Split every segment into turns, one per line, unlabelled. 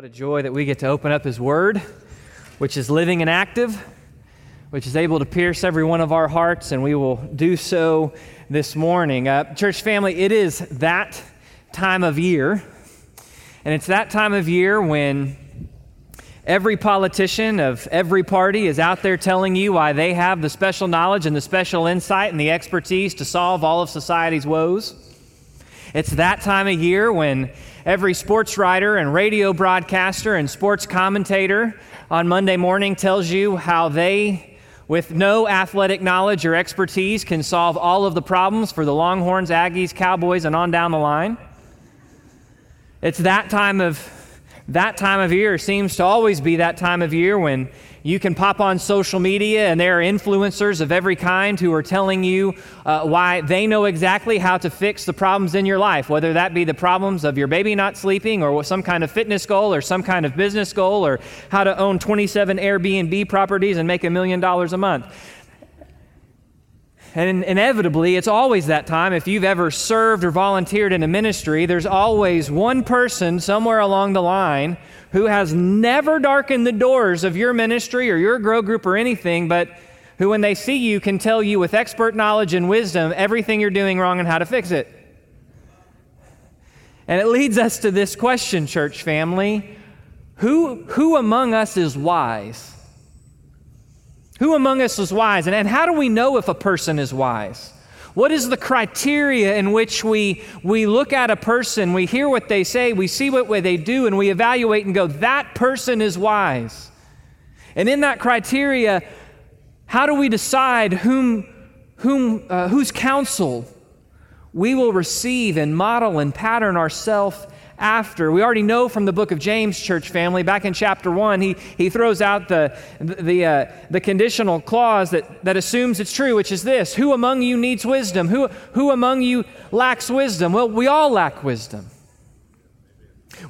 What a joy that we get to open up His Word, which is living and active, which is able to pierce every one of our hearts, and we will do so this morning. Uh, church family, it is that time of year, and it's that time of year when every politician of every party is out there telling you why they have the special knowledge and the special insight and the expertise to solve all of society's woes. It's that time of year when every sports writer and radio broadcaster and sports commentator on Monday morning tells you how they, with no athletic knowledge or expertise, can solve all of the problems for the Longhorns, Aggies, Cowboys, and on down the line. It's that time of that time of year seems to always be that time of year when you can pop on social media, and there are influencers of every kind who are telling you uh, why they know exactly how to fix the problems in your life, whether that be the problems of your baby not sleeping, or some kind of fitness goal, or some kind of business goal, or how to own 27 Airbnb properties and make a million dollars a month. And inevitably, it's always that time. If you've ever served or volunteered in a ministry, there's always one person somewhere along the line who has never darkened the doors of your ministry or your grow group or anything, but who, when they see you, can tell you with expert knowledge and wisdom everything you're doing wrong and how to fix it. And it leads us to this question, church family who, who among us is wise? Who among us is wise? And, and how do we know if a person is wise? What is the criteria in which we, we look at a person, we hear what they say, we see what they do, and we evaluate and go, that person is wise? And in that criteria, how do we decide whom, whom, uh, whose counsel we will receive and model and pattern ourselves after. We already know from the book of James, church family, back in chapter 1, he, he throws out the, the, uh, the conditional clause that, that assumes it's true, which is this Who among you needs wisdom? Who, who among you lacks wisdom? Well, we all lack wisdom.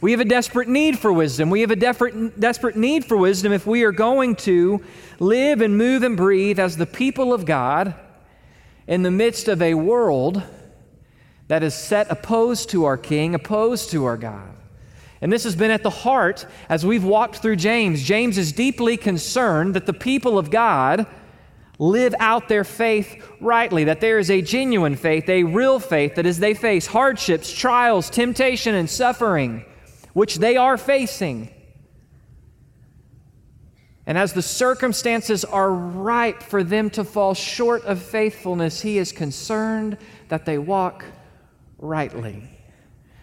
We have a desperate need for wisdom. We have a desperate, desperate need for wisdom if we are going to live and move and breathe as the people of God in the midst of a world that is set opposed to our King, opposed to our God. And this has been at the heart as we've walked through James. James is deeply concerned that the people of God live out their faith rightly, that there is a genuine faith, a real faith, that as they face hardships, trials, temptation, and suffering, which they are facing, and as the circumstances are ripe for them to fall short of faithfulness, he is concerned that they walk rightly.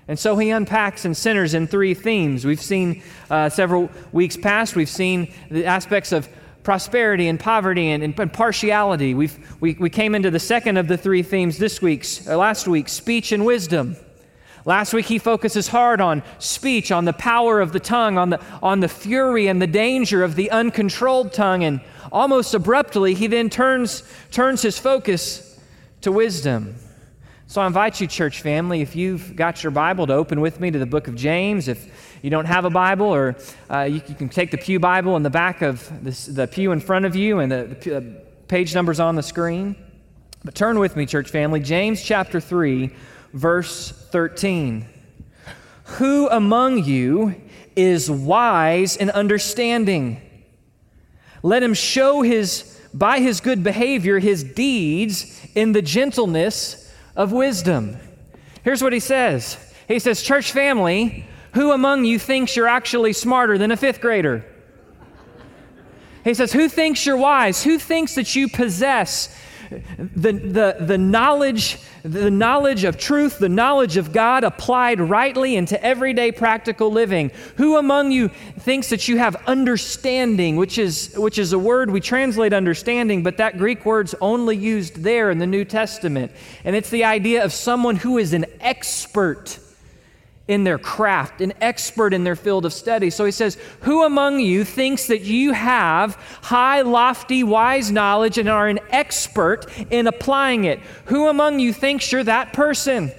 And so he unpacks and centers in three themes. We've seen uh, several weeks past, we've seen the aspects of prosperity and poverty and, and, partiality. We've, we, we came into the second of the three themes this week's, uh, last week, speech and wisdom. Last week, he focuses hard on speech, on the power of the tongue, on the, on the fury and the danger of the uncontrolled tongue. And almost abruptly, he then turns, turns his focus to wisdom. So I invite you, church family, if you've got your Bible, to open with me to the book of James. If you don't have a Bible, or uh, you, you, can take the Pew Bible in the back of this, the pew in front of you, and the, the uh, page numbers on the screen. But turn with me, church family, James chapter 3, verse 13. Who among you is wise and understanding? Let him show his, by his good behavior, his deeds in the gentleness of wisdom. Here's what he says He says, Church family, who among you thinks you're actually smarter than a fifth grader? He says, Who thinks you're wise? Who thinks that you possess the, the, the knowledge the knowledge of truth the knowledge of god applied rightly into everyday practical living. Who among you thinks that you have understanding which is which is a word we translate understanding but that greek word's only used there in the new testament? And it's the idea of someone who is an expert in their craft, an expert in their field of study. So he says, Who among you thinks that you have high, lofty, wise knowledge and are an expert in applying it? Who among you thinks you're that person?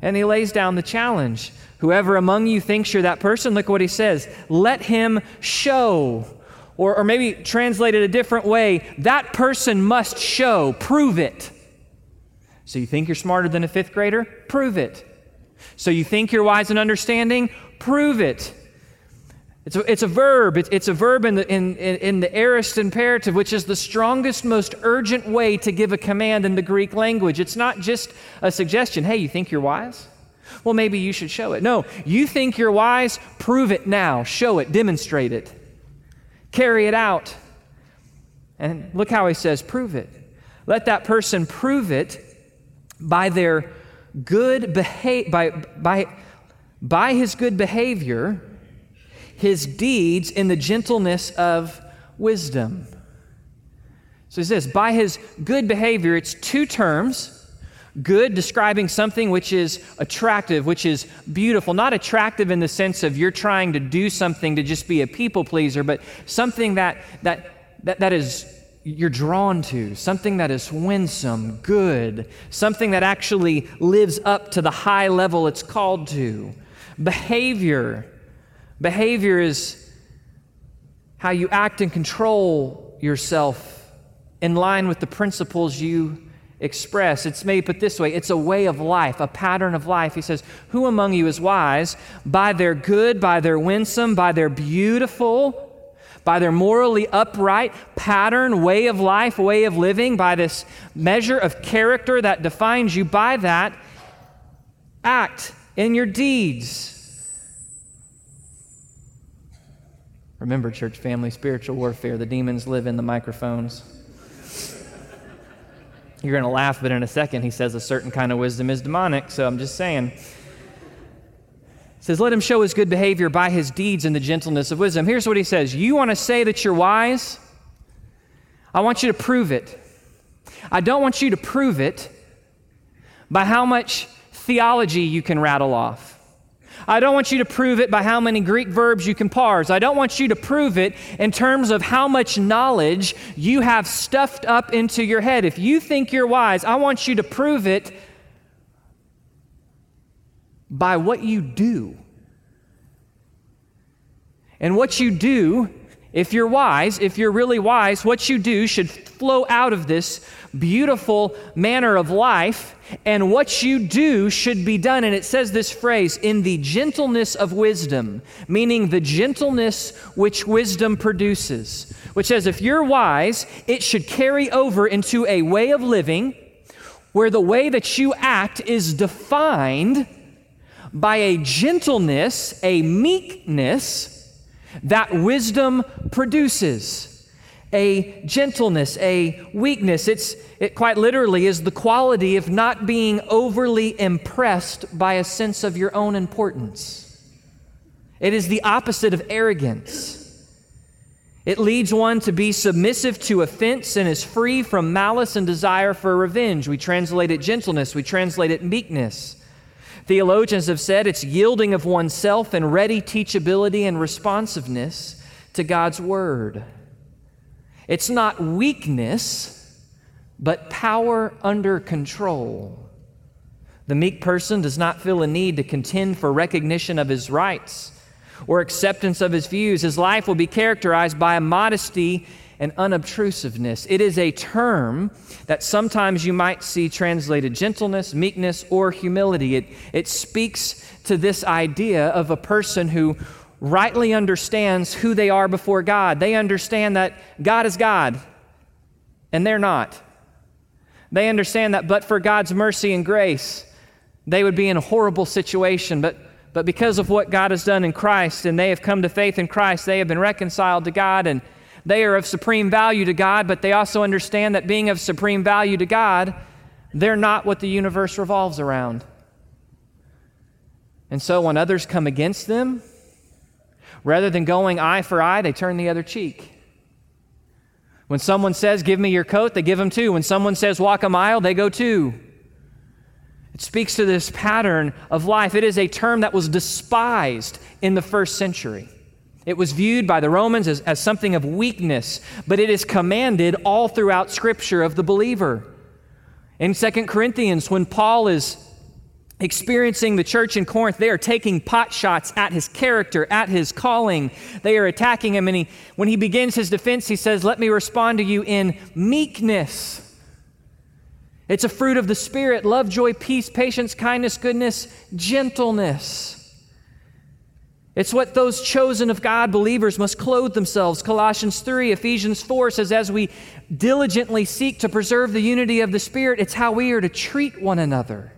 And he lays down the challenge. Whoever among you thinks you're that person, look what he says let him show. Or, or maybe translated a different way, that person must show, prove it. So you think you're smarter than a fifth grader? Prove it. So you think you're wise and understanding? prove it. It's a, it's a verb. It's, it's a verb in the, in, in, the aorist imperative, which is the strongest, most urgent way to give a command in the Greek language. It's not just a suggestion. Hey, you think you're wise? Well, maybe you should show it. No, you think you're wise? Prove it now. Show it. Demonstrate it. Carry it out. And look how he says, prove it. Let that person prove it by their good behavior, by, by, by his good behavior his deeds in the gentleness of wisdom. So he says, by his good behavior, it's two terms. Good, describing something which is attractive, which is beautiful. Not attractive in the sense of you're trying to do something to just be a people pleaser, but something that, that, that, that is you're drawn to, something that is winsome, good, something that actually lives up to the high level it's called to. Behavior, Behavior is how you act and control yourself in line with the principles you express. It's maybe put this way it's a way of life, a pattern of life. He says, Who among you is wise? By their good, by their winsome, by their beautiful, by their morally upright pattern, way of life, way of living, by this measure of character that defines you, by that, act in your deeds Remember, church family, spiritual warfare. The demons live in the microphones. You're going to laugh, but in a second, he says a certain kind of wisdom is demonic, so I'm just saying. Says, Let him show his good behavior by his deeds in the gentleness of wisdom. Here's what he says You want to say that you're wise? I want you to prove it. I don't want you to prove it by how much theology you can rattle off. I don't want you to prove it by how many Greek verbs you can parse. I don't want you to prove it in terms of how much knowledge you have stuffed up into your head. If you think you're wise, I want you to prove it by what you do. And what you do, if you're wise, if you're really wise, what you do should flow out of this beautiful manner of life and what you do should be done. And it says this phrase, in the gentleness of wisdom, meaning the gentleness which wisdom produces, which says if you're wise, it should carry over into a way of living where the way that you act is defined by a gentleness, a meekness that wisdom produces a gentleness, a weakness. It's, it quite literally is the quality of not being overly impressed by a sense of your own importance. It is the opposite of arrogance. It leads one to be submissive to offense and is free from malice and desire for revenge. We translate it gentleness, we translate it meekness. Theologians have said it's yielding of oneself and ready teachability and responsiveness to God's word. It's not weakness, but power under control. The meek person does not feel a need to contend for recognition of his rights or acceptance of his views. His life will be characterized by a modesty and unobtrusiveness. It is a term that sometimes you might see translated gentleness, meekness, or humility. It, it speaks to this idea of a person who rightly understands who they are before God. They understand that God is God, and they're not. They understand that but for God's mercy and grace, they would be in a horrible situation. But, but because of what God has done in Christ, and they have come to faith in Christ, they have been reconciled to God, and they are of supreme value to God, but they also understand that being of supreme value to God, they're not what the universe revolves around. And so when others come against them, Rather than going eye for eye, they turn the other cheek. When someone says, Give me your coat, they give them two. When someone says, Walk a mile, they go two. It speaks to this pattern of life. It is a term that was despised in the first century. It was viewed by the Romans as, as something of weakness, but it is commanded all throughout Scripture of the believer. In Second Corinthians, when Paul is experiencing the church in Corinth, they are taking pot shots at his character, at his calling. They are attacking him. And he, when he begins his defense, he says, Let me respond to you in meekness. It's a fruit of the Spirit love, joy, peace, patience, kindness, goodness, gentleness. It's what those chosen of God believers must clothe themselves. Colossians 3, Ephesians 4 says, as we diligently seek to preserve the unity of the Spirit, it's how we are to treat one another.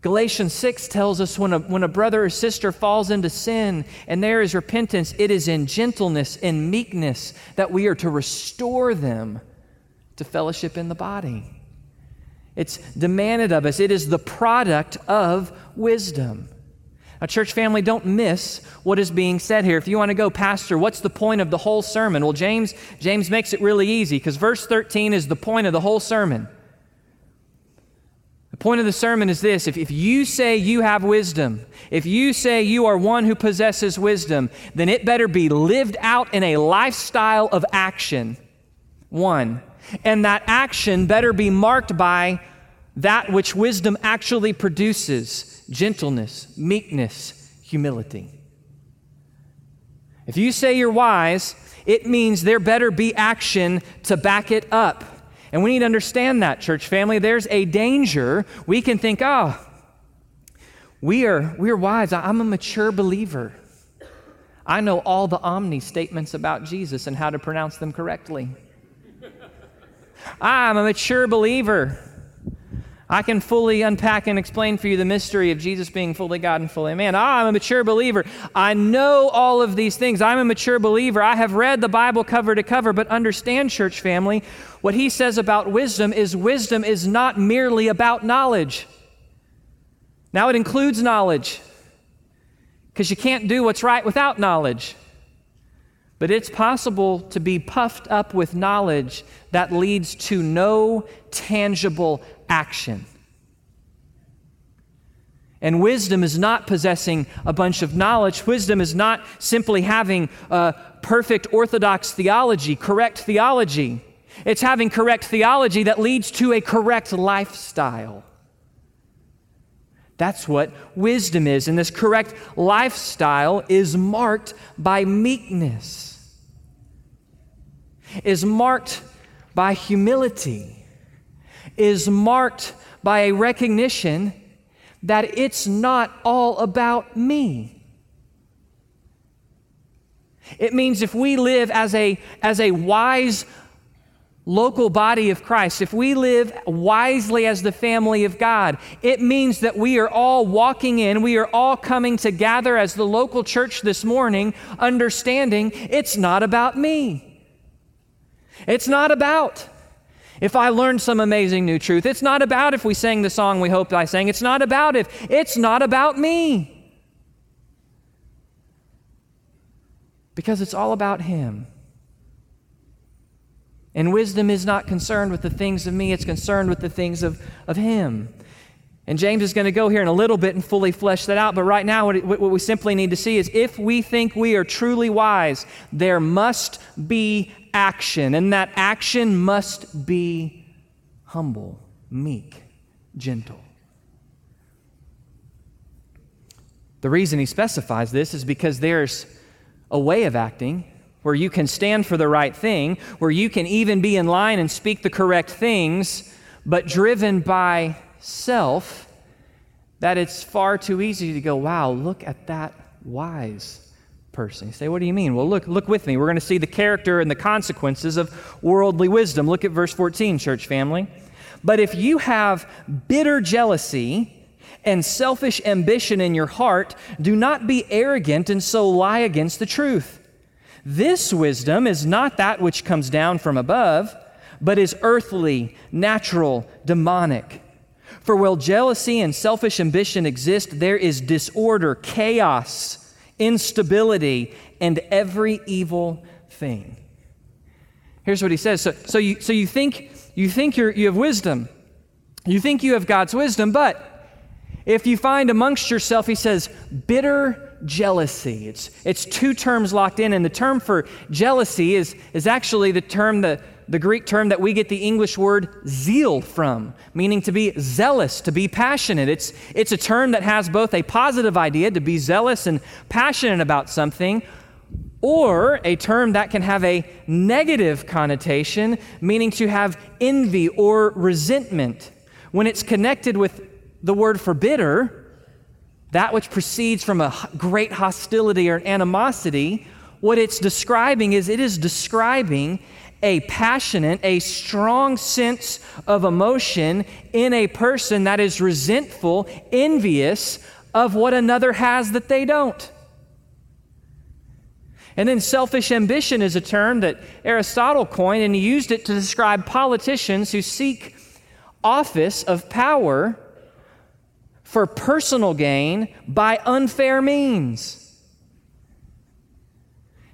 Galatians 6 tells us when a, when a brother or sister falls into sin and there is repentance, it is in gentleness and meekness that we are to restore them to fellowship in the body. It's demanded of us, it is the product of wisdom. A church family, don't miss what is being said here. If you want to go, Pastor, what's the point of the whole sermon? Well, James, James makes it really easy because verse 13 is the point of the whole sermon. The point of the sermon is this if, if you say you have wisdom, if you say you are one who possesses wisdom, then it better be lived out in a lifestyle of action. One. And that action better be marked by that which wisdom actually produces gentleness, meekness, humility. If you say you're wise, it means there better be action to back it up. And we need to understand that, church family. There's a danger. We can think, oh, we are, we are wise. I'm a mature believer. I know all the omni statements about Jesus and how to pronounce them correctly. I'm a mature believer. I can fully unpack and explain for you the mystery of Jesus being fully God and fully man. Ah, I'm a mature believer. I know all of these things. I'm a mature believer. I have read the Bible cover to cover, but understand, church family, what he says about wisdom is wisdom is not merely about knowledge. Now, it includes knowledge, because you can't do what's right without knowledge. But it's possible to be puffed up with knowledge that leads to no tangible action. And wisdom is not possessing a bunch of knowledge. Wisdom is not simply having a perfect orthodox theology, correct theology. It's having correct theology that leads to a correct lifestyle. That's what wisdom is. And this correct lifestyle is marked by meekness, is marked by humility is marked by a recognition that it's not all about me. It means if we live as a, as a wise local body of Christ, if we live wisely as the family of God, it means that we are all walking in, we are all coming together as the local church this morning, understanding it's not about me. It's not about if I learned some amazing new truth. It's not about if we sang the song we hoped I sang. It's not about if. It's not about me. Because it's all about Him. And wisdom is not concerned with the things of me, it's concerned with the things of, of Him. And James is going to go here in a little bit and fully flesh that out. But right now, what, what we simply need to see is if we think we are truly wise, there must be action. And that action must be humble, meek, gentle. The reason he specifies this is because there's a way of acting where you can stand for the right thing, where you can even be in line and speak the correct things, but driven by self that it's far too easy to go, wow, look at that wise person. You say, what do you mean? Well, look, look with me. We're going to see the character and the consequences of worldly wisdom. Look at verse 14, church family. But if you have bitter jealousy and selfish ambition in your heart, do not be arrogant and so lie against the truth. This wisdom is not that which comes down from above, but is earthly, natural, demonic. For while jealousy and selfish ambition exist, there is disorder, chaos, instability, and every evil thing. Here's what he says. So, so, you, so you think, you, think you're, you have wisdom. You think you have God's wisdom, but if you find amongst yourself, he says, bitter jealousy. It's, it's two terms locked in, and the term for jealousy is, is actually the term that the Greek term that we get the English word zeal from, meaning to be zealous, to be passionate. It's, it's a term that has both a positive idea, to be zealous and passionate about something, or a term that can have a negative connotation, meaning to have envy or resentment. When it's connected with the word for bitter, that which proceeds from a great hostility or animosity, what it's describing is it is describing a passionate, a strong sense of emotion in a person that is resentful, envious of what another has that they don't. And then selfish ambition is a term that Aristotle coined, and he used it to describe politicians who seek office of power for personal gain by unfair means.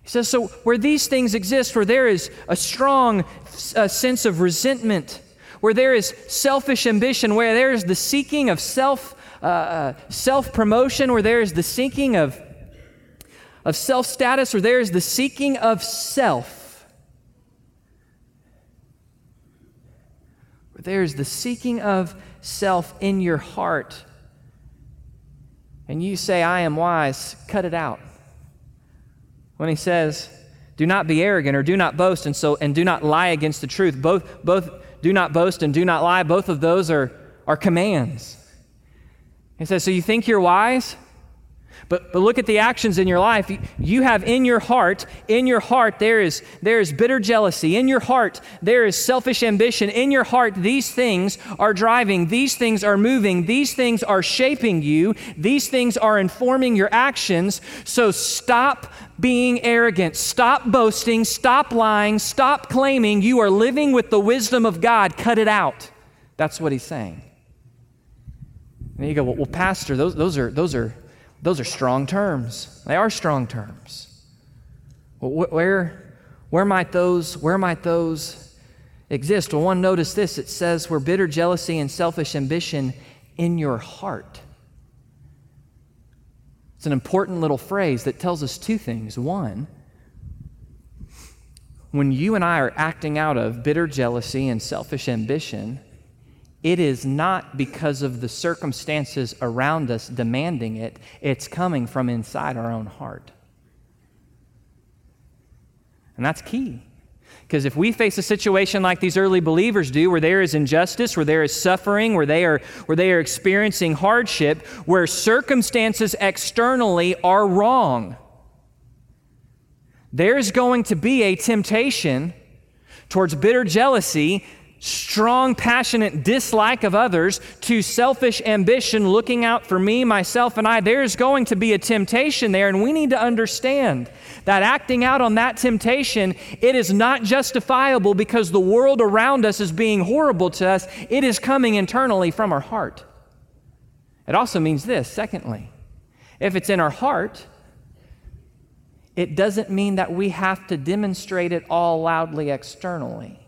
He says, so where these things exist, where there is a strong uh, sense of resentment, where there is selfish ambition, where there is the seeking of self, uh, uh self promotion, where there is the seeking of, of self status, where there is the seeking of self, where there is the seeking of self in your heart, and you say, I am wise, cut it out when he says, do not be arrogant or do not boast and so and do not lie against the truth. Both both do not boast and do not lie. Both of those are, are commands. He says, So you think you're wise? But, but look at the actions in your life. You have in your heart, in your heart, there is, there is bitter jealousy. In your heart, there is selfish ambition. In your heart, these things are driving. These things are moving. These things are shaping you. These things are informing your actions. So stop being arrogant. Stop boasting. Stop lying. Stop claiming you are living with the wisdom of God. Cut it out. That's what he's saying. And you go, well, well Pastor, those, those, are, those are those are strong terms. They are strong terms. Well, where, where might those, where might those exist? Well, one, notice this. It says, where bitter jealousy and selfish ambition in your heart. It's an important little phrase that tells us two things. One, when you and I are acting out of bitter jealousy and selfish ambition, it is not because of the circumstances around us demanding it, it's coming from inside our own heart. And that's key. Because if we face a situation like these early believers do, where there is injustice, where there is suffering, where they are, where they are experiencing hardship, where circumstances externally are wrong, there's going to be a temptation towards bitter jealousy strong, passionate dislike of others to selfish ambition, looking out for me, myself, and I, there's going to be a temptation there, and we need to understand that acting out on that temptation, it is not justifiable because the world around us is being horrible to us. It is coming internally from our heart. It also means this, secondly, if it's in our heart, it doesn't mean that we have to demonstrate it all loudly externally.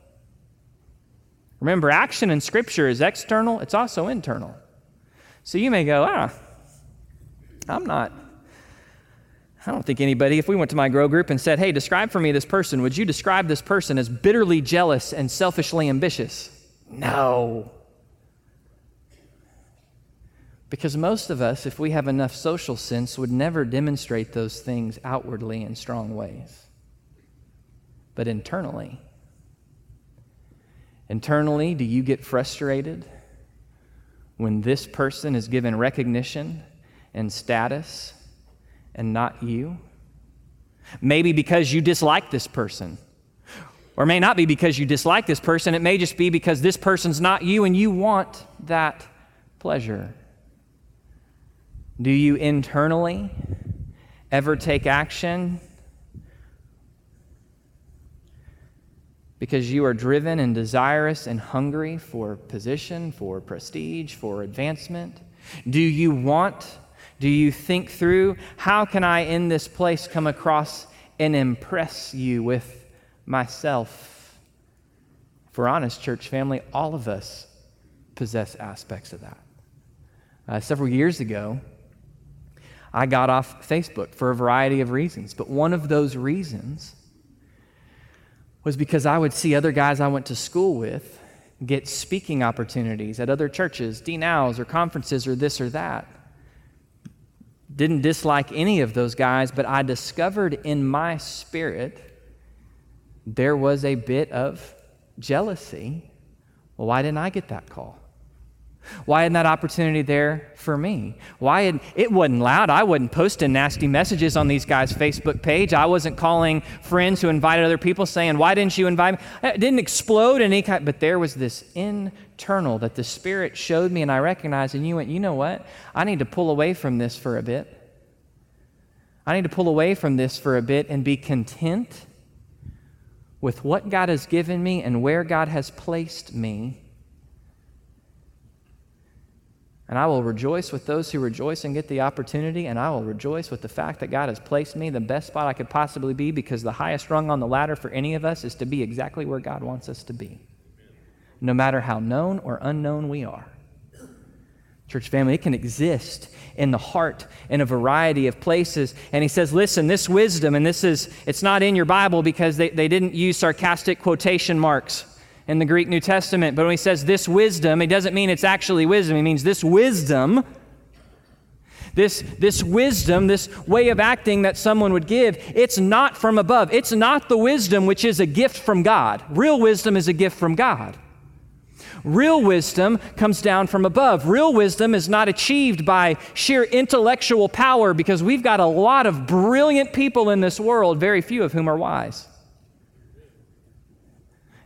Remember, action in Scripture is external, it's also internal. So you may go, ah, I'm not. I don't think anybody, if we went to my grow group and said, hey, describe for me this person, would you describe this person as bitterly jealous and selfishly ambitious? No. Because most of us, if we have enough social sense, would never demonstrate those things outwardly in strong ways. But internally, Internally, do you get frustrated when this person is given recognition and status and not you? Maybe because you dislike this person. Or may not be because you dislike this person, it may just be because this person's not you and you want that pleasure. Do you internally ever take action because you are driven and desirous and hungry for position, for prestige, for advancement? Do you want, do you think through, how can I in this place come across and impress you with myself? For honest, church family, all of us possess aspects of that. Uh, several years ago, I got off Facebook for a variety of reasons, but one of those reasons was because I would see other guys I went to school with get speaking opportunities at other churches, D-Nows or conferences or this or that. Didn't dislike any of those guys, but I discovered in my spirit there was a bit of jealousy. Well, why didn't I get that call? Why isn't that opportunity there for me? Why had, it wasn't loud. I wasn't posting nasty messages on these guys' Facebook page. I wasn't calling friends who invited other people saying, "Why didn't you invite me?" It didn't explode any kind. But there was this internal that the Spirit showed me, and I recognized. And you went, "You know what? I need to pull away from this for a bit. I need to pull away from this for a bit and be content with what God has given me and where God has placed me." And I will rejoice with those who rejoice and get the opportunity, and I will rejoice with the fact that God has placed me the best spot I could possibly be because the highest rung on the ladder for any of us is to be exactly where God wants us to be, no matter how known or unknown we are. Church family, it can exist in the heart in a variety of places. And he says, listen, this wisdom, and this is, it's not in your Bible because they, they didn't use sarcastic quotation marks in the Greek New Testament. But when he says this wisdom, it doesn't mean it's actually wisdom. He means this wisdom, this, this wisdom, this way of acting that someone would give, it's not from above. It's not the wisdom which is a gift from God. Real wisdom is a gift from God. Real wisdom comes down from above. Real wisdom is not achieved by sheer intellectual power because we've got a lot of brilliant people in this world, very few of whom are wise.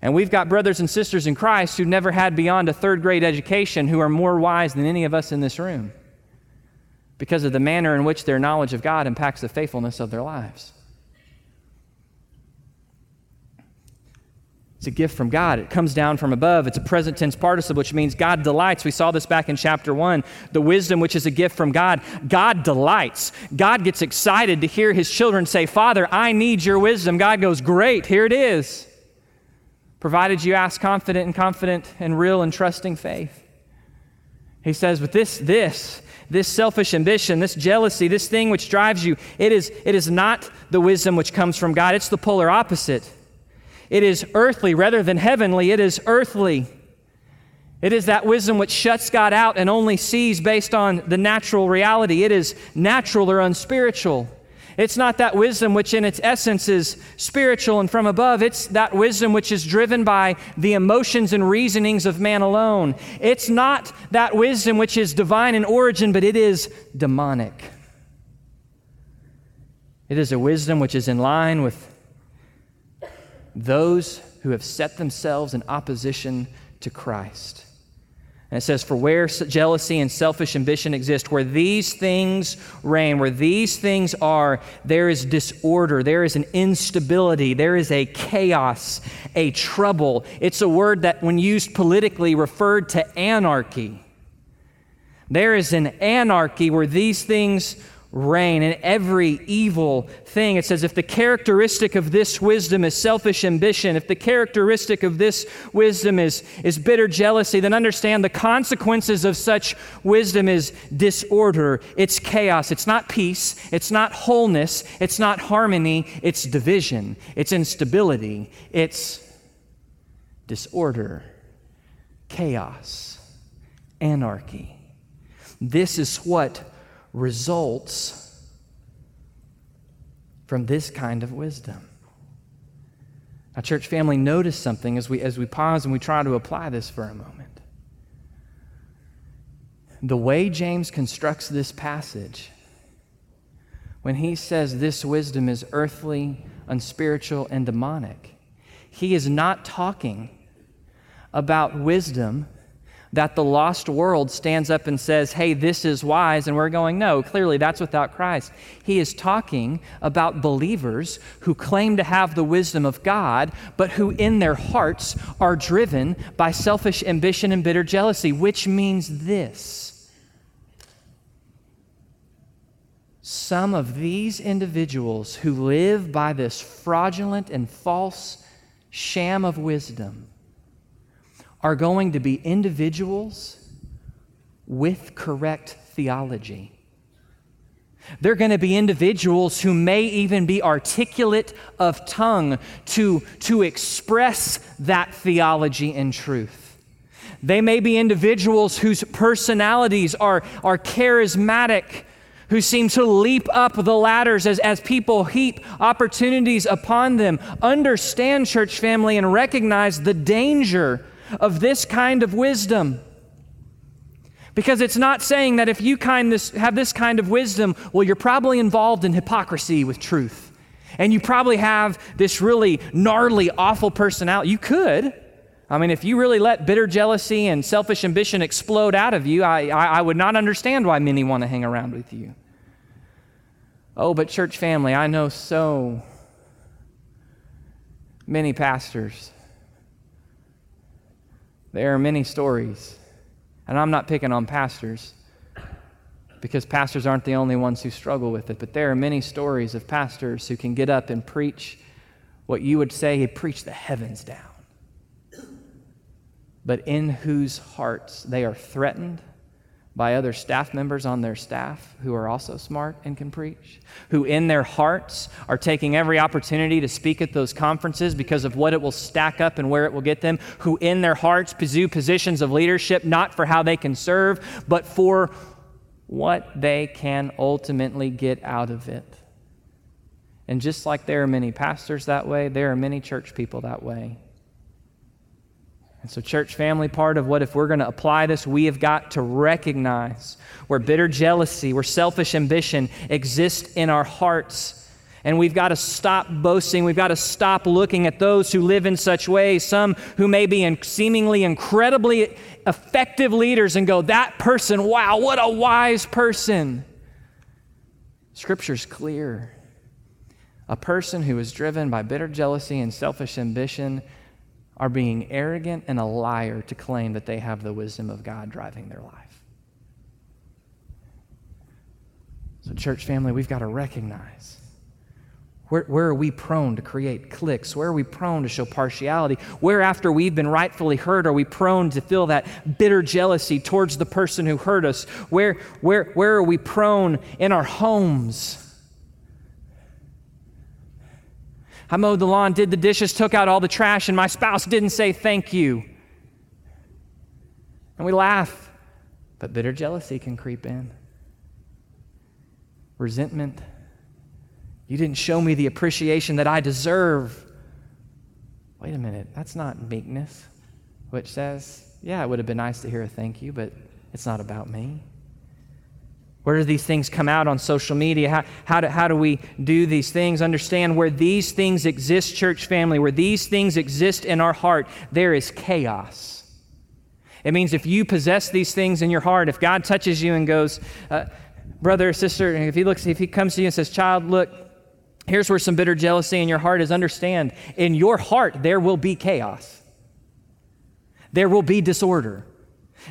And we've got brothers and sisters in Christ who never had beyond a third grade education who are more wise than any of us in this room because of the manner in which their knowledge of God impacts the faithfulness of their lives. It's a gift from God. It comes down from above. It's a present tense participle, which means God delights. We saw this back in chapter one. The wisdom, which is a gift from God, God delights. God gets excited to hear his children say, Father, I need your wisdom. God goes, Great, here it is provided you ask confident and confident and real and trusting faith. He says, but this, this, this selfish ambition, this jealousy, this thing which drives you, it is, it is not the wisdom which comes from God. It's the polar opposite. It is earthly rather than heavenly. It is earthly. It is that wisdom which shuts God out and only sees based on the natural reality. It is natural or unspiritual. It's not that wisdom which, in its essence, is spiritual and from above. It's that wisdom which is driven by the emotions and reasonings of man alone. It's not that wisdom which is divine in origin, but it is demonic. It is a wisdom which is in line with those who have set themselves in opposition to Christ. And it says, For where jealousy and selfish ambition exist, where these things reign, where these things are, there is disorder, there is an instability, there is a chaos, a trouble. It's a word that, when used politically, referred to anarchy. There is an anarchy where these things reign in every evil thing. It says, if the characteristic of this wisdom is selfish ambition, if the characteristic of this wisdom is, is bitter jealousy, then understand the consequences of such wisdom is disorder, it's chaos, it's not peace, it's not wholeness, it's not harmony, it's division, it's instability, it's disorder, chaos, anarchy. This is what results from this kind of wisdom. Now, church family, notice something as we, as we pause and we try to apply this for a moment. The way James constructs this passage, when he says this wisdom is earthly, unspiritual, and demonic, he is not talking about wisdom that the lost world stands up and says, Hey, this is wise, and we're going, No, clearly that's without Christ. He is talking about believers who claim to have the wisdom of God, but who in their hearts are driven by selfish ambition and bitter jealousy, which means this. Some of these individuals who live by this fraudulent and false sham of wisdom are going to be individuals with correct theology. They're going to be individuals who may even be articulate of tongue to, to express that theology and truth. They may be individuals whose personalities are, are charismatic, who seem to leap up the ladders as, as people heap opportunities upon them. Understand, church family, and recognize the danger of this kind of wisdom. Because it's not saying that if you kind this, have this kind of wisdom, well, you're probably involved in hypocrisy with truth. And you probably have this really gnarly, awful personality. You could. I mean, if you really let bitter jealousy and selfish ambition explode out of you, I, I, I would not understand why many want to hang around with you. Oh, but church family, I know so many pastors. There are many stories and I'm not picking on pastors because pastors aren't the only ones who struggle with it, but there are many stories of pastors who can get up and preach what you would say he preached the heavens down, but in whose hearts they are threatened by other staff members on their staff who are also smart and can preach, who in their hearts are taking every opportunity to speak at those conferences because of what it will stack up and where it will get them, who in their hearts pursue positions of leadership not for how they can serve, but for what they can ultimately get out of it. And just like there are many pastors that way, there are many church people that way. And so, church family, part of what, if we're going to apply this, we have got to recognize where bitter jealousy, where selfish ambition exists in our hearts. And we've got to stop boasting. We've got to stop looking at those who live in such ways, some who may be in seemingly incredibly effective leaders, and go, that person, wow, what a wise person. Scripture's clear. A person who is driven by bitter jealousy and selfish ambition are being arrogant and a liar to claim that they have the wisdom of God driving their life. So, church family, we've got to recognize where, where are we prone to create cliques? Where are we prone to show partiality? Where, after we've been rightfully hurt, are we prone to feel that bitter jealousy towards the person who hurt us? Where, where, where are we prone in our homes? I mowed the lawn, did the dishes, took out all the trash, and my spouse didn't say thank you. And we laugh, but bitter jealousy can creep in. Resentment. You didn't show me the appreciation that I deserve. Wait a minute, that's not meekness, which says, yeah, it would have been nice to hear a thank you, but it's not about me. Where do these things come out on social media? How, how, do, how do we do these things? Understand where these things exist, church family, where these things exist in our heart, there is chaos. It means if you possess these things in your heart, if God touches you and goes, uh, brother sister, if he looks, if he comes to you and says, child, look, here's where some bitter jealousy in your heart is, understand, in your heart there will be chaos. There will be disorder.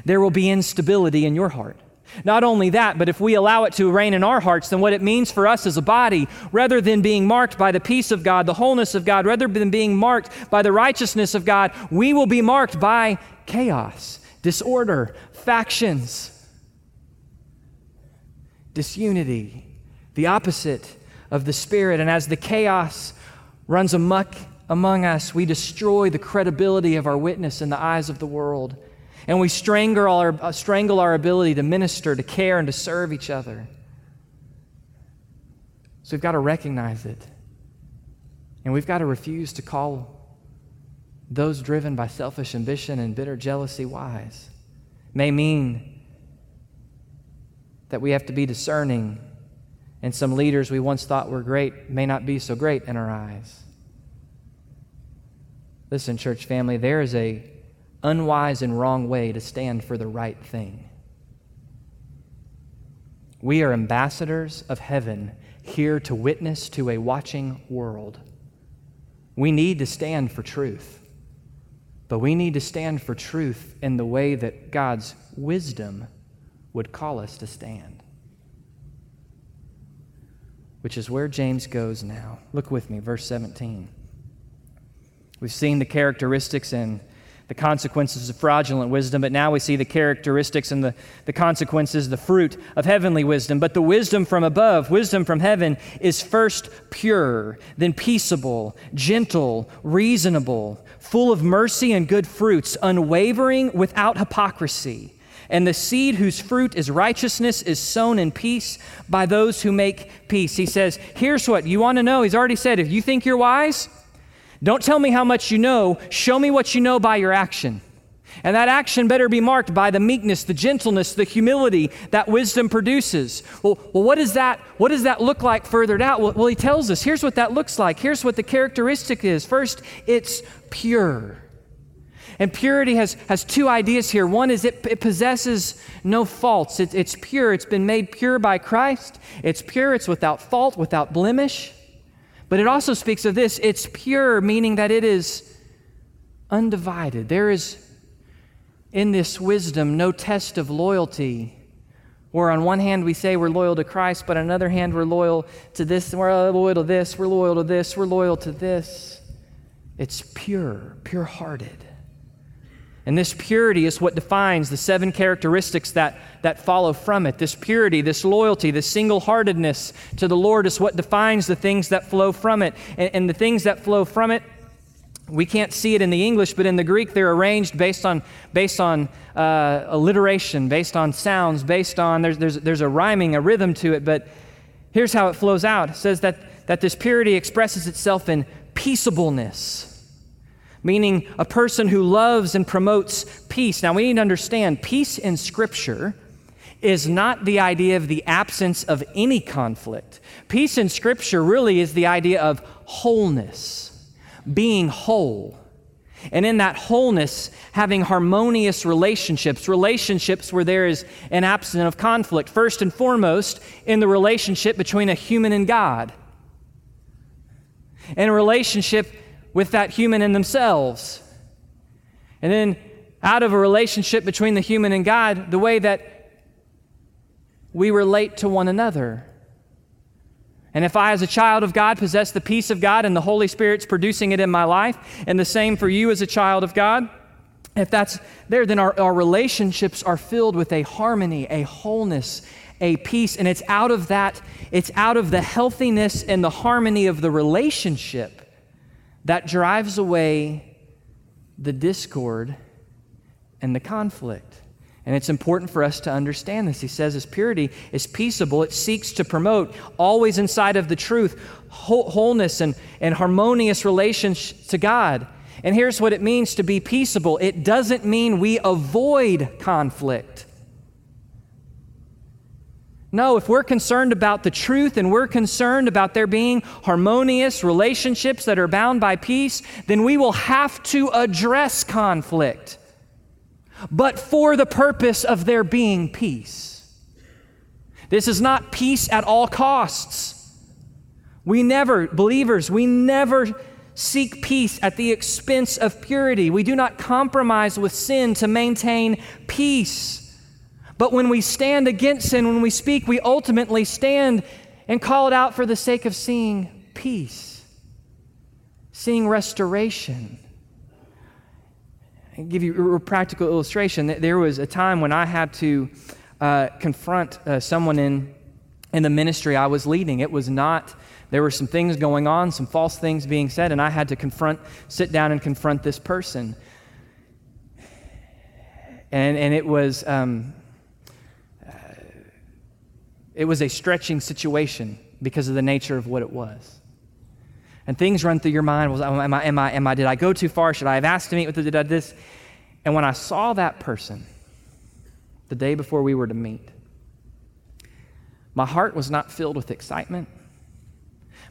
There will be instability in your heart. Not only that, but if we allow it to reign in our hearts, then what it means for us as a body, rather than being marked by the peace of God, the wholeness of God, rather than being marked by the righteousness of God, we will be marked by chaos, disorder, factions, disunity, the opposite of the Spirit. And as the chaos runs amuck among us, we destroy the credibility of our witness in the eyes of the world and we strangle our, uh, strangle our ability to minister, to care, and to serve each other. So we've got to recognize it. And we've got to refuse to call those driven by selfish ambition and bitter jealousy wise. May mean that we have to be discerning, and some leaders we once thought were great may not be so great in our eyes. Listen, church family, there is a unwise and wrong way to stand for the right thing. We are ambassadors of heaven here to witness to a watching world. We need to stand for truth, but we need to stand for truth in the way that God's wisdom would call us to stand. Which is where James goes now. Look with me, verse 17. We've seen the characteristics and the consequences of fraudulent wisdom, but now we see the characteristics and the, the consequences, the fruit of heavenly wisdom. But the wisdom from above, wisdom from heaven, is first pure, then peaceable, gentle, reasonable, full of mercy and good fruits, unwavering, without hypocrisy. And the seed whose fruit is righteousness is sown in peace by those who make peace. He says, Here's what you want to know. He's already said, if you think you're wise, don't tell me how much you know. Show me what you know by your action. And that action better be marked by the meekness, the gentleness, the humility that wisdom produces. Well, well what, does that, what does that look like further down? Well, well, he tells us here's what that looks like. Here's what the characteristic is. First, it's pure. And purity has, has two ideas here. One is it, it possesses no faults, it, it's pure. It's been made pure by Christ. It's pure, it's without fault, without blemish. But it also speaks of this it's pure, meaning that it is undivided. There is in this wisdom no test of loyalty. Where on one hand we say we're loyal to Christ, but on another hand we're loyal to this, we're loyal to this, we're loyal to this, we're loyal to this. It's pure, pure hearted. And this purity is what defines the seven characteristics that, that follow from it. This purity, this loyalty, this single heartedness to the Lord is what defines the things that flow from it. And, and, the things that flow from it, we can't see it in the English, but in the Greek, they're arranged based on, based on uh, alliteration, based on sounds, based on, there's, there's, there's a rhyming, a rhythm to it. But here's how it flows out it says that, that this purity expresses itself in peaceableness meaning a person who loves and promotes peace. Now, we need to understand peace in Scripture is not the idea of the absence of any conflict. Peace in Scripture really is the idea of wholeness, being whole. And in that wholeness, having harmonious relationships, relationships where there is an absence of conflict. First and foremost, in the relationship between a human and God. In a relationship with that human in themselves. And then, out of a relationship between the human and God, the way that we relate to one another. And if I, as a child of God, possess the peace of God and the Holy Spirit's producing it in my life, and the same for you as a child of God, if that's there, then our, our relationships are filled with a harmony, a wholeness, a peace. And it's out of that, it's out of the healthiness and the harmony of the relationship that drives away the discord and the conflict. And it's important for us to understand this. He says his purity is peaceable. It seeks to promote, always inside of the truth, wholeness and, and harmonious relations to God. And here's what it means to be peaceable it doesn't mean we avoid conflict. No, if we're concerned about the truth and we're concerned about there being harmonious relationships that are bound by peace, then we will have to address conflict, but for the purpose of there being peace. This is not peace at all costs. We never, believers, we never seek peace at the expense of purity. We do not compromise with sin to maintain peace. But when we stand against sin, when we speak, we ultimately stand and call it out for the sake of seeing peace, seeing restoration. I'll give you a practical illustration. There was a time when I had to uh, confront uh, someone in, in the ministry I was leading. It was not, there were some things going on, some false things being said, and I had to confront, sit down and confront this person. And, and it was, um, it was a stretching situation because of the nature of what it was. And things run through your mind. Was, am I, am I, am I, did I go too far? Should I have asked to meet with the, did I this? And when I saw that person the day before we were to meet, my heart was not filled with excitement.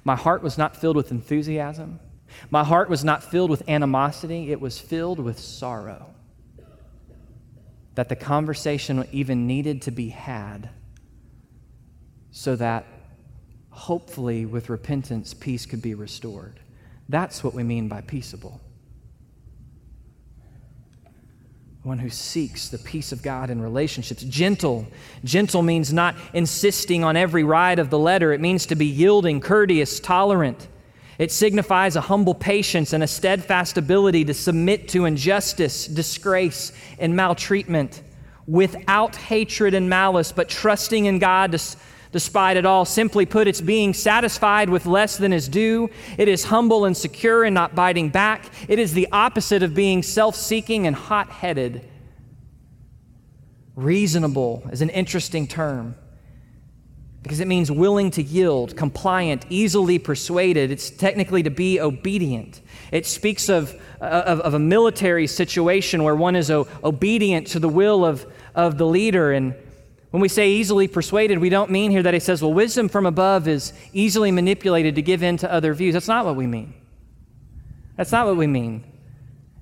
My heart was not filled with enthusiasm. My heart was not filled with animosity. It was filled with sorrow that the conversation even needed to be had so that hopefully with repentance, peace could be restored. That's what we mean by peaceable. One who seeks the peace of God in relationships. Gentle. Gentle means not insisting on every ride of the letter, it means to be yielding, courteous, tolerant. It signifies a humble patience and a steadfast ability to submit to injustice, disgrace, and maltreatment without hatred and malice, but trusting in God to despite it all. Simply put, it's being satisfied with less than is due. It is humble and secure and not biting back. It is the opposite of being self seeking and hot headed. Reasonable is an interesting term. because it means willing to yield, compliant, easily persuaded. It's technically to be obedient. It speaks of, uh, of, of a military situation where one is o- obedient to the will of, of the leader. And when we say easily persuaded, we don't mean here that he says, well, wisdom from above is easily manipulated to give in to other views. That's not what we mean. That's not what we mean.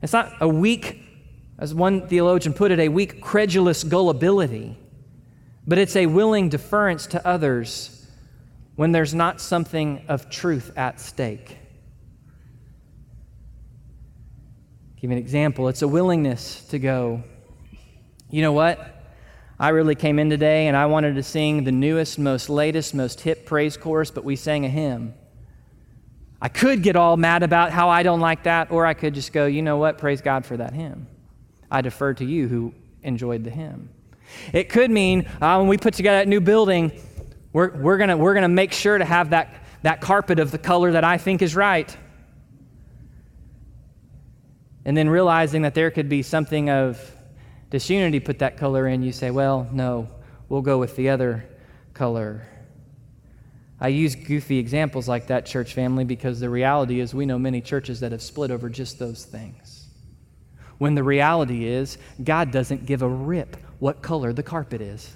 It's not a weak, as one theologian put it, a weak, credulous gullibility, but it's a willing deference to others when there's not something of truth at stake. give you an example. It's a willingness to go, you know what? I really came in today and I wanted to sing the newest, most latest, most hip praise chorus, but we sang a hymn. I could get all mad about how I don't like that, or I could just go, you know what? Praise God for that hymn. I defer to you who enjoyed the hymn. It could mean uh, when we put together that new building, we're, we're going we're gonna make sure to have that, that carpet of the color that I think is right. And then realizing that there could be something of disunity put that color in, you say, well, no, we'll go with the other color. I use goofy examples like that, church family, because the reality is we know many churches that have split over just those things. When the reality is, God doesn't give a rip what color the carpet is.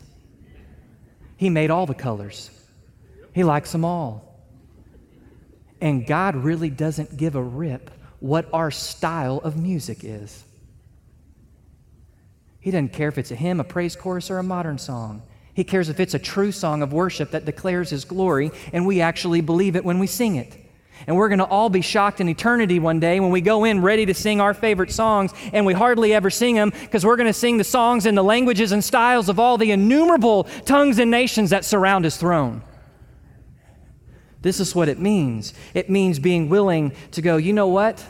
He made all the colors, He likes them all. And God really doesn't give a rip what our style of music is. He doesn't care if it's a hymn, a praise chorus, or a modern song. He cares if it's a true song of worship that declares His glory, and we actually believe it when we sing it. And we're going to all be shocked in eternity one day when we go in ready to sing our favorite songs, and we hardly ever sing them because we're going to sing the songs in the languages and styles of all the innumerable tongues and nations that surround His throne. This is what it means it means being willing to go, you know what?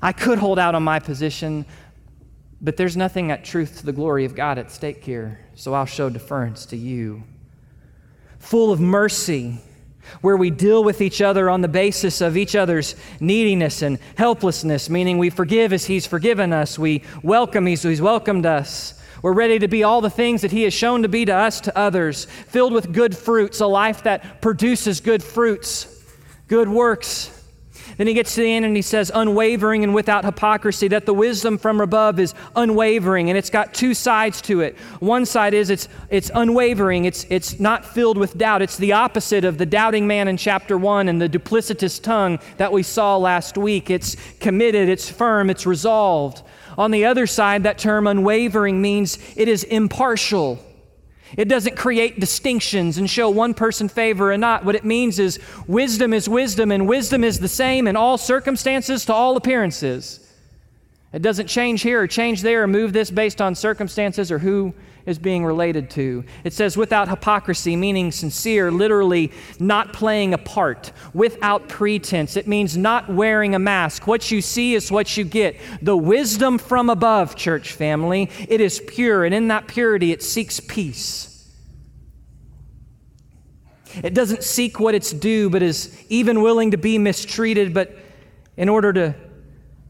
I could hold out on my position, but there's nothing at truth to the glory of God at stake here, so I'll show deference to you. Full of mercy, where we deal with each other on the basis of each other's neediness and helplessness, meaning we forgive as He's forgiven us, we welcome as He's welcomed us. We're ready to be all the things that He has shown to be to us, to others, filled with good fruits, a life that produces good fruits, good works then he gets to the end and he says, unwavering and without hypocrisy, that the wisdom from above is unwavering. And it's got two sides to it. One side is it's, it's unwavering, it's, it's not filled with doubt. It's the opposite of the doubting man in chapter one and the duplicitous tongue that we saw last week. It's committed, it's firm, it's resolved. On the other side, that term unwavering means it is impartial. It doesn't create distinctions and show one person favor and not. What it means is wisdom is wisdom, and wisdom is the same in all circumstances to all appearances. It doesn't change here or change there or move this based on circumstances or who is being related to. It says without hypocrisy, meaning sincere, literally not playing a part, without pretense. It means not wearing a mask. What you see is what you get. The wisdom from above, church family, it is pure, and in that purity, it seeks peace. It doesn't seek what it's due, but is even willing to be mistreated, but in order to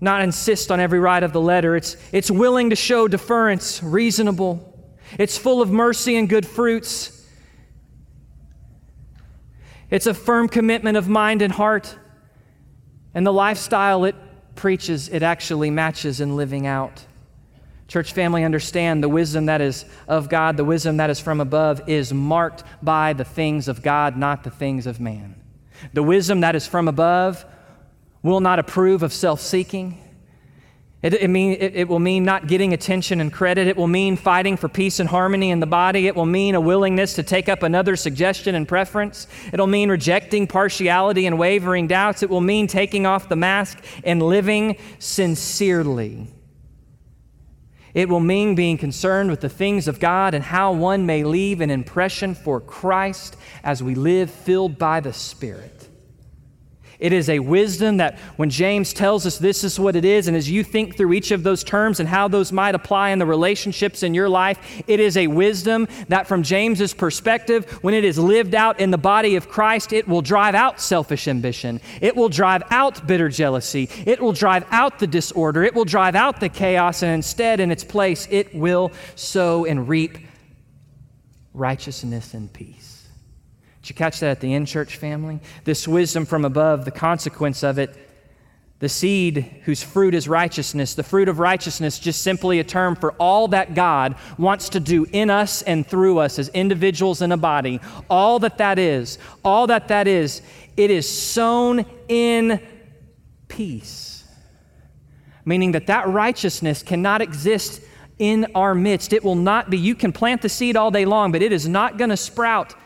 not insist on every right of the letter, it's, it's willing to show deference, reasonable. It's full of mercy and good fruits. It's a firm commitment of mind and heart. And the lifestyle it preaches, it actually matches in living out. Church family, understand the wisdom that is of God, the wisdom that is from above, is marked by the things of God, not the things of man. The wisdom that is from above will not approve of self seeking. It, it, mean, it, it will mean not getting attention and credit. It will mean fighting for peace and harmony in the body. It will mean a willingness to take up another suggestion and preference. It'll mean rejecting partiality and wavering doubts. It will mean taking off the mask and living sincerely. It will mean being concerned with the things of God and how one may leave an impression for Christ as we live filled by the Spirit. It is a wisdom that when James tells us this is what it is, and as you think through each of those terms and how those might apply in the relationships in your life, it is a wisdom that from James's perspective, when it is lived out in the body of Christ, it will drive out selfish ambition. It will drive out bitter jealousy. It will drive out the disorder. It will drive out the chaos, and instead, in its place, it will sow and reap righteousness and peace. Did you catch that at the end, church family? This wisdom from above, the consequence of it, the seed whose fruit is righteousness, the fruit of righteousness, just simply a term for all that God wants to do in us and through us as individuals in a body. All that that is, all that that is, it is sown in peace. Meaning that that righteousness cannot exist in our midst. It will not be, you can plant the seed all day long, but it is not going to sprout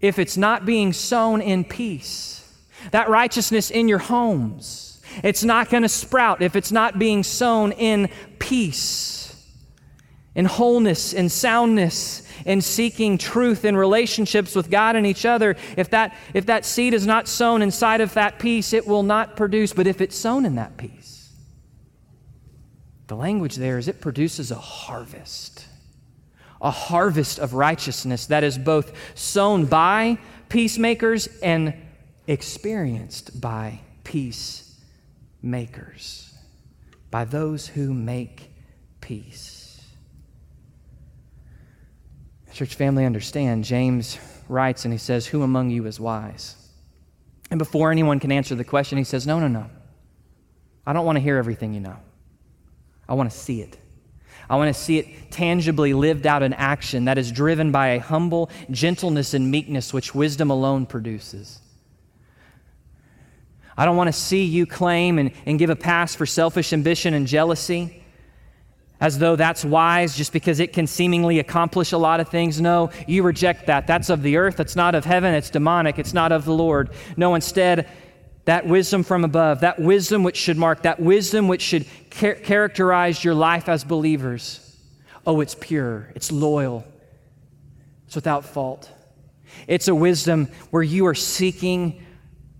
if it's not being sown in peace. That righteousness in your homes, it's not going to sprout if it's not being sown in peace, in wholeness, in soundness, in seeking truth in relationships with God and each other. If that, if that seed is not sown inside of that peace, it will not produce. But if it's sown in that peace, the language there is it produces a harvest a harvest of righteousness that is both sown by peacemakers and experienced by peacemakers, by those who make peace. Church family, understand, James writes and he says, Who among you is wise? And before anyone can answer the question, he says, No, no, no. I don't want to hear everything you know. I want to see it. I want to see it tangibly lived out in action that is driven by a humble gentleness and meekness which wisdom alone produces. I don't want to see you claim and, and give a pass for selfish ambition and jealousy as though that's wise just because it can seemingly accomplish a lot of things. No, you reject that. That's of the earth, it's not of heaven, it's demonic, it's not of the Lord. No, instead, that wisdom from above, that wisdom which should mark, that wisdom which should char- characterize your life as believers. Oh, it's pure, it's loyal, it's without fault. It's a wisdom where you are seeking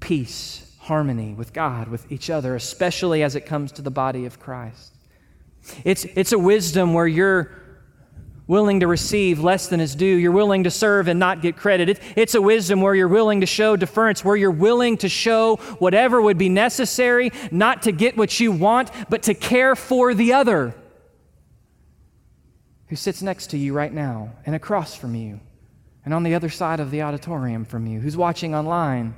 peace, harmony with God, with each other, especially as it comes to the body of Christ. It's, it's a wisdom where you're willing to receive less than is due. You're willing to serve and not get credit. It, it's a wisdom where you're willing to show deference, where you're willing to show whatever would be necessary, not to get what you want, but to care for the other who sits next to you right now and across from you and on the other side of the auditorium from you, who's watching online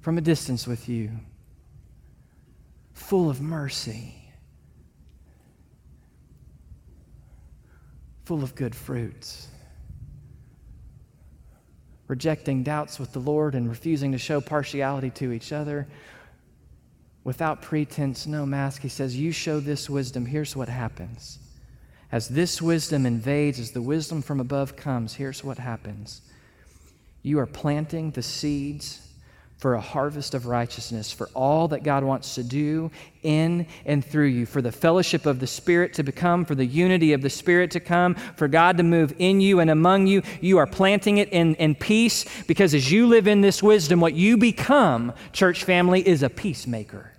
from a distance with you, full of mercy full of good fruits. Rejecting doubts with the Lord and refusing to show partiality to each other. Without pretense, no mask, he says, You show this wisdom. Here's what happens. As this wisdom invades, as the wisdom from above comes, here's what happens. You are planting the seeds for a harvest of righteousness, for all that God wants to do in and through you, for the fellowship of the Spirit to become, for the unity of the Spirit to come, for God to move in you and among you. You are planting it in, in peace because as you live in this wisdom, what you become, church family, is a peacemaker.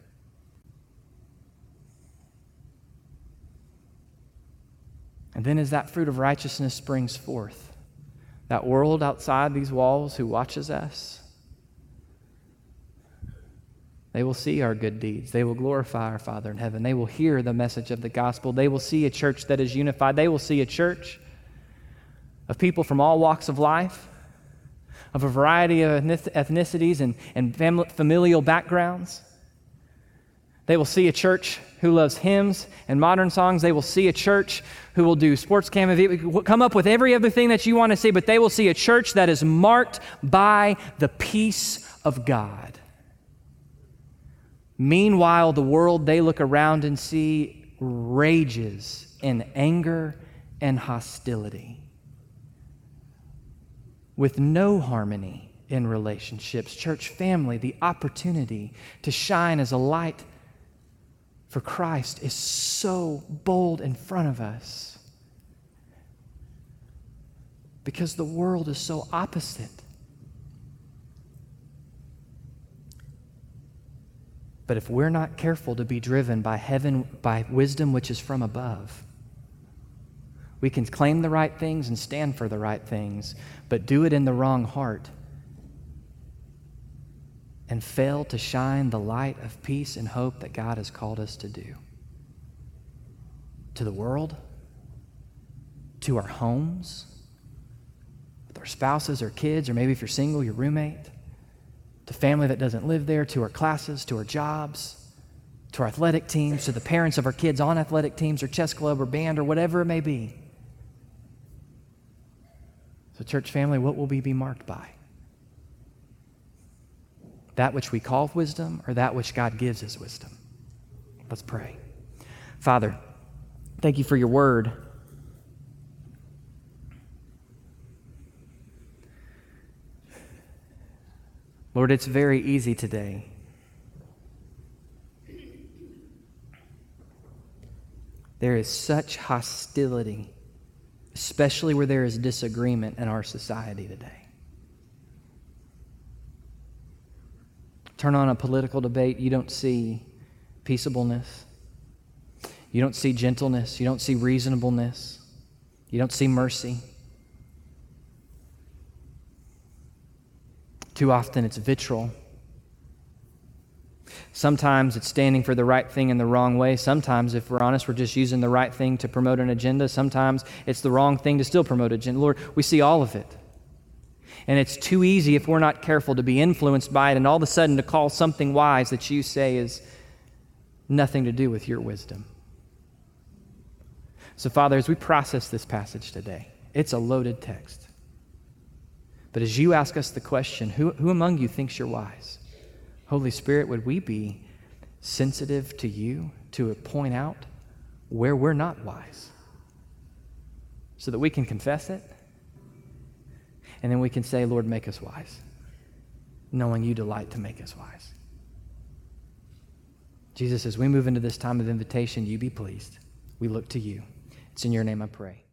And then as that fruit of righteousness springs forth, that world outside these walls who watches us, they will see our good deeds. They will glorify our Father in heaven. They will hear the message of the gospel. They will see a church that is unified. They will see a church of people from all walks of life, of a variety of ethnicities and, and familial backgrounds. They will see a church who loves hymns and modern songs. They will see a church who will do sports cam, come up with every other thing that you want to see, but they will see a church that is marked by the peace of God. Meanwhile, the world they look around and see rages in anger and hostility with no harmony in relationships. Church family, the opportunity to shine as a light for Christ is so bold in front of us because the world is so opposite. But if we're not careful to be driven by heaven, by wisdom which is from above, we can claim the right things and stand for the right things, but do it in the wrong heart and fail to shine the light of peace and hope that God has called us to do. To the world, to our homes, with our spouses or kids, or maybe if you're single, your roommate, to family that doesn't live there, to our classes, to our jobs, to our athletic teams, to the parents of our kids on athletic teams or chess club or band or whatever it may be. So, church family, what will we be marked by? That which we call wisdom or that which God gives as wisdom? Let's pray. Father, thank you for your word. Lord, it's very easy today. There is such hostility, especially where there is disagreement in our society today. Turn on a political debate, you don't see peaceableness. You don't see gentleness. You don't see reasonableness. You don't see mercy. Too often it's vitriol. Sometimes it's standing for the right thing in the wrong way. Sometimes, if we're honest, we're just using the right thing to promote an agenda. Sometimes it's the wrong thing to still promote an agenda. Lord, we see all of it. And it's too easy if we're not careful to be influenced by it and all of a sudden to call something wise that you say is nothing to do with your wisdom. So, Father, as we process this passage today, it's a loaded text. But as you ask us the question, who, who among you thinks you're wise? Holy Spirit, would we be sensitive to you to point out where we're not wise so that we can confess it? And then we can say, Lord, make us wise, knowing you delight to make us wise. Jesus, as we move into this time of invitation, you be pleased. We look to you. It's in your name I pray.